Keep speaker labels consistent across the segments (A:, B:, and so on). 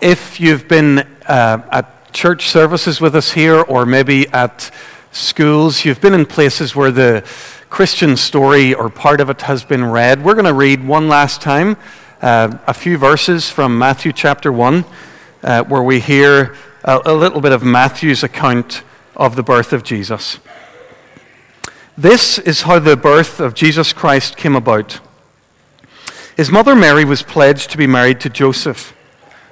A: if you've been uh, at church services with us here, or maybe at schools, you've been in places where the Christian story or part of it has been read, we're going to read one last time uh, a few verses from Matthew chapter 1, uh, where we hear a, a little bit of Matthew's account of the birth of Jesus. This is how the birth of Jesus Christ came about. His mother Mary was pledged to be married to Joseph.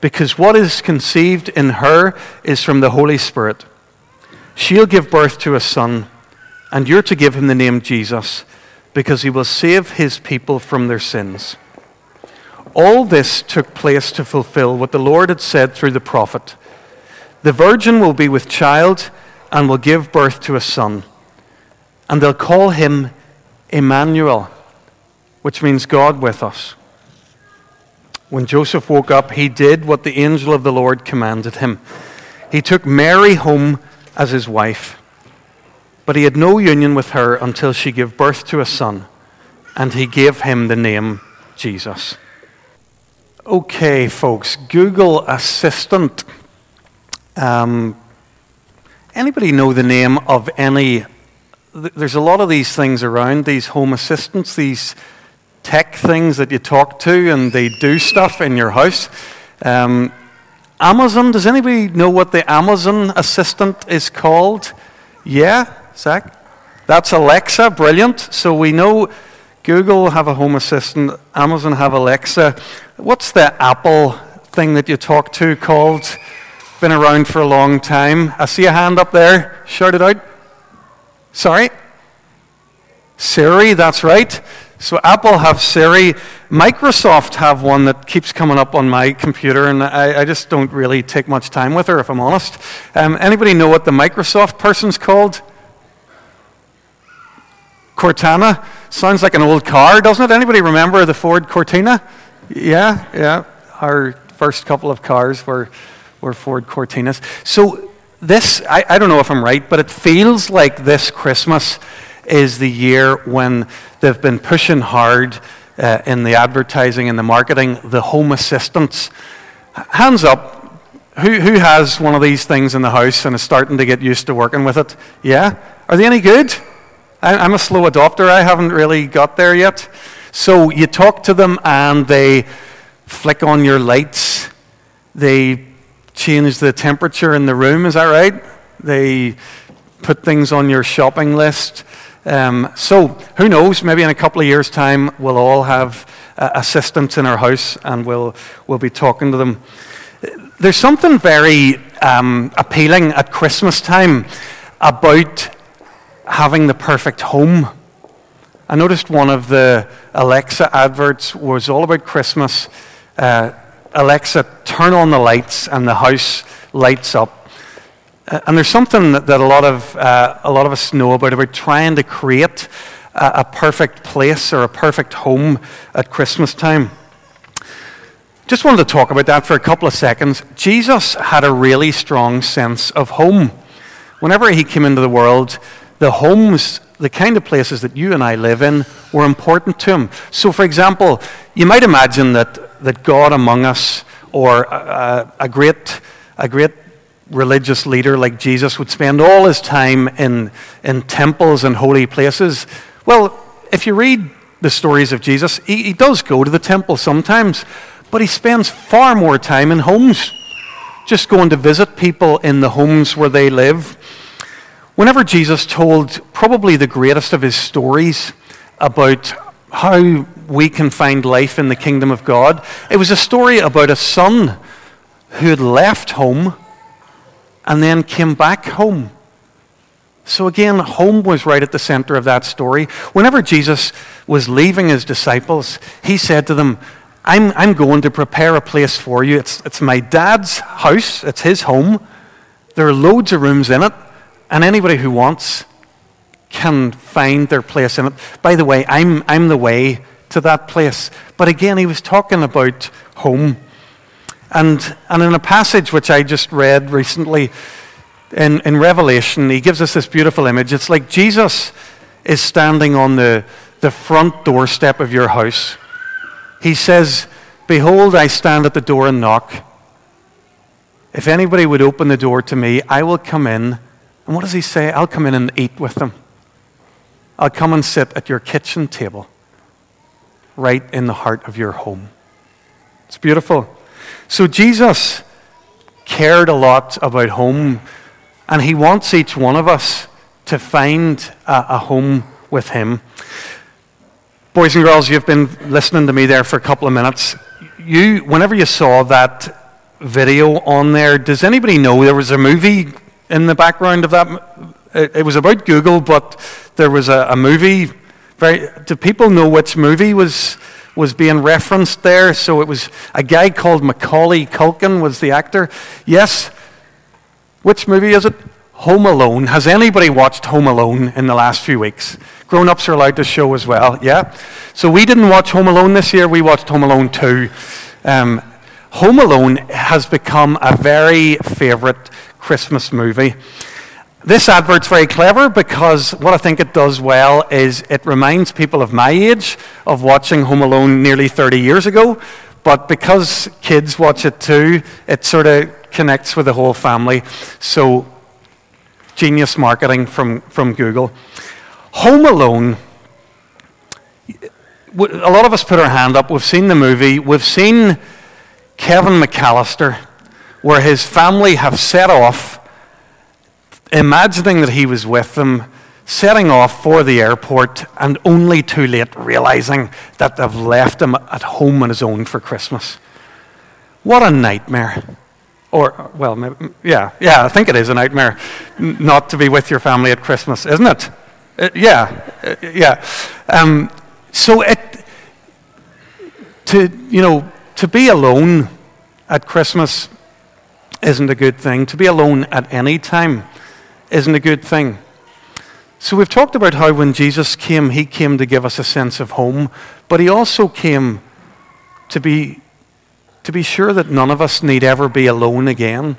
A: because what is conceived in her is from the Holy Spirit. She'll give birth to a son, and you're to give him the name Jesus, because he will save his people from their sins. All this took place to fulfill what the Lord had said through the prophet The virgin will be with child and will give birth to a son, and they'll call him Emmanuel, which means God with us. When Joseph woke up, he did what the angel of the Lord commanded him. He took Mary home as his wife, but he had no union with her until she gave birth to a son, and he gave him the name Jesus. Okay, folks, Google Assistant. Um, anybody know the name of any? There's a lot of these things around, these home assistants, these tech things that you talk to and they do stuff in your house. Um, Amazon, does anybody know what the Amazon assistant is called? Yeah, Zach? That's Alexa, brilliant. So we know Google have a home assistant, Amazon have Alexa. What's the Apple thing that you talk to called? Been around for a long time. I see a hand up there. Shout it out. Sorry? Siri, that's right. So Apple have Siri. Microsoft have one that keeps coming up on my computer, and I, I just don't really take much time with her, if I'm honest. Um, anybody know what the Microsoft person's called? Cortana. Sounds like an old car, doesn't it? Anybody remember the Ford Cortina? Yeah, yeah. Our first couple of cars were, were Ford Cortinas. So this, I, I don't know if I'm right, but it feels like this Christmas is the year when they've been pushing hard uh, in the advertising and the marketing, the home assistants. Hands up. Who, who has one of these things in the house and is starting to get used to working with it? Yeah? Are they any good? I, I'm a slow adopter. I haven't really got there yet. So you talk to them and they flick on your lights. They change the temperature in the room. Is that right? They put things on your shopping list. Um, so, who knows? Maybe in a couple of years' time, we'll all have uh, assistants in our house and we'll, we'll be talking to them. There's something very um, appealing at Christmas time about having the perfect home. I noticed one of the Alexa adverts was all about Christmas. Uh, Alexa, turn on the lights, and the house lights up. Uh, and there's something that, that a, lot of, uh, a lot of us know about, about trying to create a, a perfect place or a perfect home at Christmas time. Just wanted to talk about that for a couple of seconds. Jesus had a really strong sense of home. Whenever he came into the world, the homes, the kind of places that you and I live in, were important to him. So, for example, you might imagine that, that God among us, or a, a, a great, a great religious leader like Jesus would spend all his time in, in temples and holy places. Well, if you read the stories of Jesus, he, he does go to the temple sometimes, but he spends far more time in homes, just going to visit people in the homes where they live. Whenever Jesus told probably the greatest of his stories about how we can find life in the kingdom of God, it was a story about a son who had left home and then came back home. So again, home was right at the center of that story. Whenever Jesus was leaving his disciples, he said to them, I'm, I'm going to prepare a place for you. It's, it's my dad's house, it's his home, There are loads of rooms in it, and anybody who wants can find their place in it. By the way, I'm, I'm the way to that place. But again, he was talking about home. And, and in a passage which I just read recently in, in Revelation, he gives us this beautiful image. It's like Jesus is standing on the, the front doorstep of your house. He says, Behold, I stand at the door and knock. If anybody would open the door to me, I will come in. And what does he say? I'll come in and eat with them. I'll come and sit at your kitchen table, right in the heart of your home. It's beautiful. So Jesus cared a lot about home, and he wants each one of us to find a, a home with him. Boys and girls, you've been listening to me there for a couple of minutes. You, whenever you saw that video on there. Does anybody know there was a movie in the background of that? It, it was about Google, but there was a, a movie. Very, do people know which movie was, was being referenced there? So it was a guy called Macaulay Culkin was the actor. Yes. Which movie is it? Home Alone. Has anybody watched Home Alone in the last few weeks? Grown ups are allowed to show as well, yeah? So we didn't watch Home Alone this year, we watched Home Alone 2. Um, Home Alone has become a very favorite Christmas movie. This advert's very clever because what I think it does well is it reminds people of my age of watching Home Alone nearly 30 years ago. But because kids watch it too, it sort of connects with the whole family. So, genius marketing from, from Google. Home Alone, a lot of us put our hand up. We've seen the movie. We've seen Kevin McAllister, where his family have set off, imagining that he was with them, setting off for the airport, and only too late realizing that they've left him at home on his own for Christmas. What a nightmare. Or, well, maybe, yeah, yeah, I think it is a nightmare not to be with your family at Christmas, isn't it? Uh, yeah, uh, yeah. Um, so it, to, you know, to be alone at Christmas isn't a good thing. To be alone at any time isn't a good thing. So we've talked about how when Jesus came, he came to give us a sense of home, but he also came to be, to be sure that none of us need ever be alone again.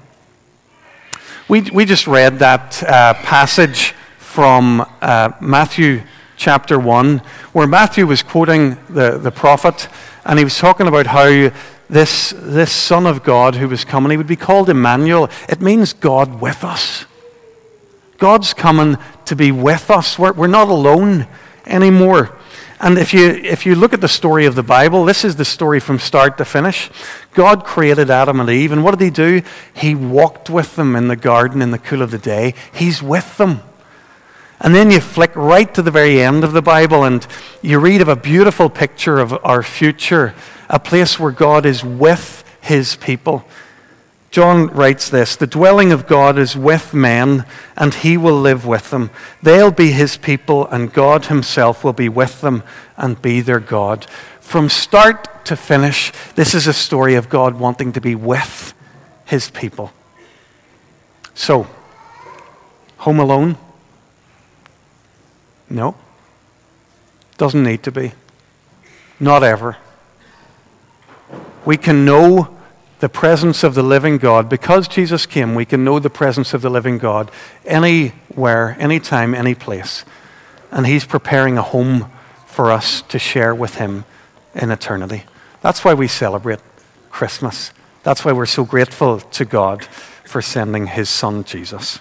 A: We, we just read that uh, passage from uh, Matthew chapter 1, where Matthew was quoting the, the prophet and he was talking about how this, this Son of God who was coming, he would be called Emmanuel. It means God with us. God's coming to be with us. We're, we're not alone anymore. And if you, if you look at the story of the Bible, this is the story from start to finish. God created Adam and Eve, and what did He do? He walked with them in the garden in the cool of the day. He's with them. And then you flick right to the very end of the Bible and you read of a beautiful picture of our future, a place where God is with his people. John writes this The dwelling of God is with men, and he will live with them. They'll be his people, and God himself will be with them and be their God. From start to finish, this is a story of God wanting to be with his people. So, home alone? No. Doesn't need to be. Not ever. We can know the presence of the living God. Because Jesus came, we can know the presence of the living God anywhere, anytime, any place. And He's preparing a home for us to share with Him in eternity. That's why we celebrate Christmas. That's why we're so grateful to God for sending His Son, Jesus.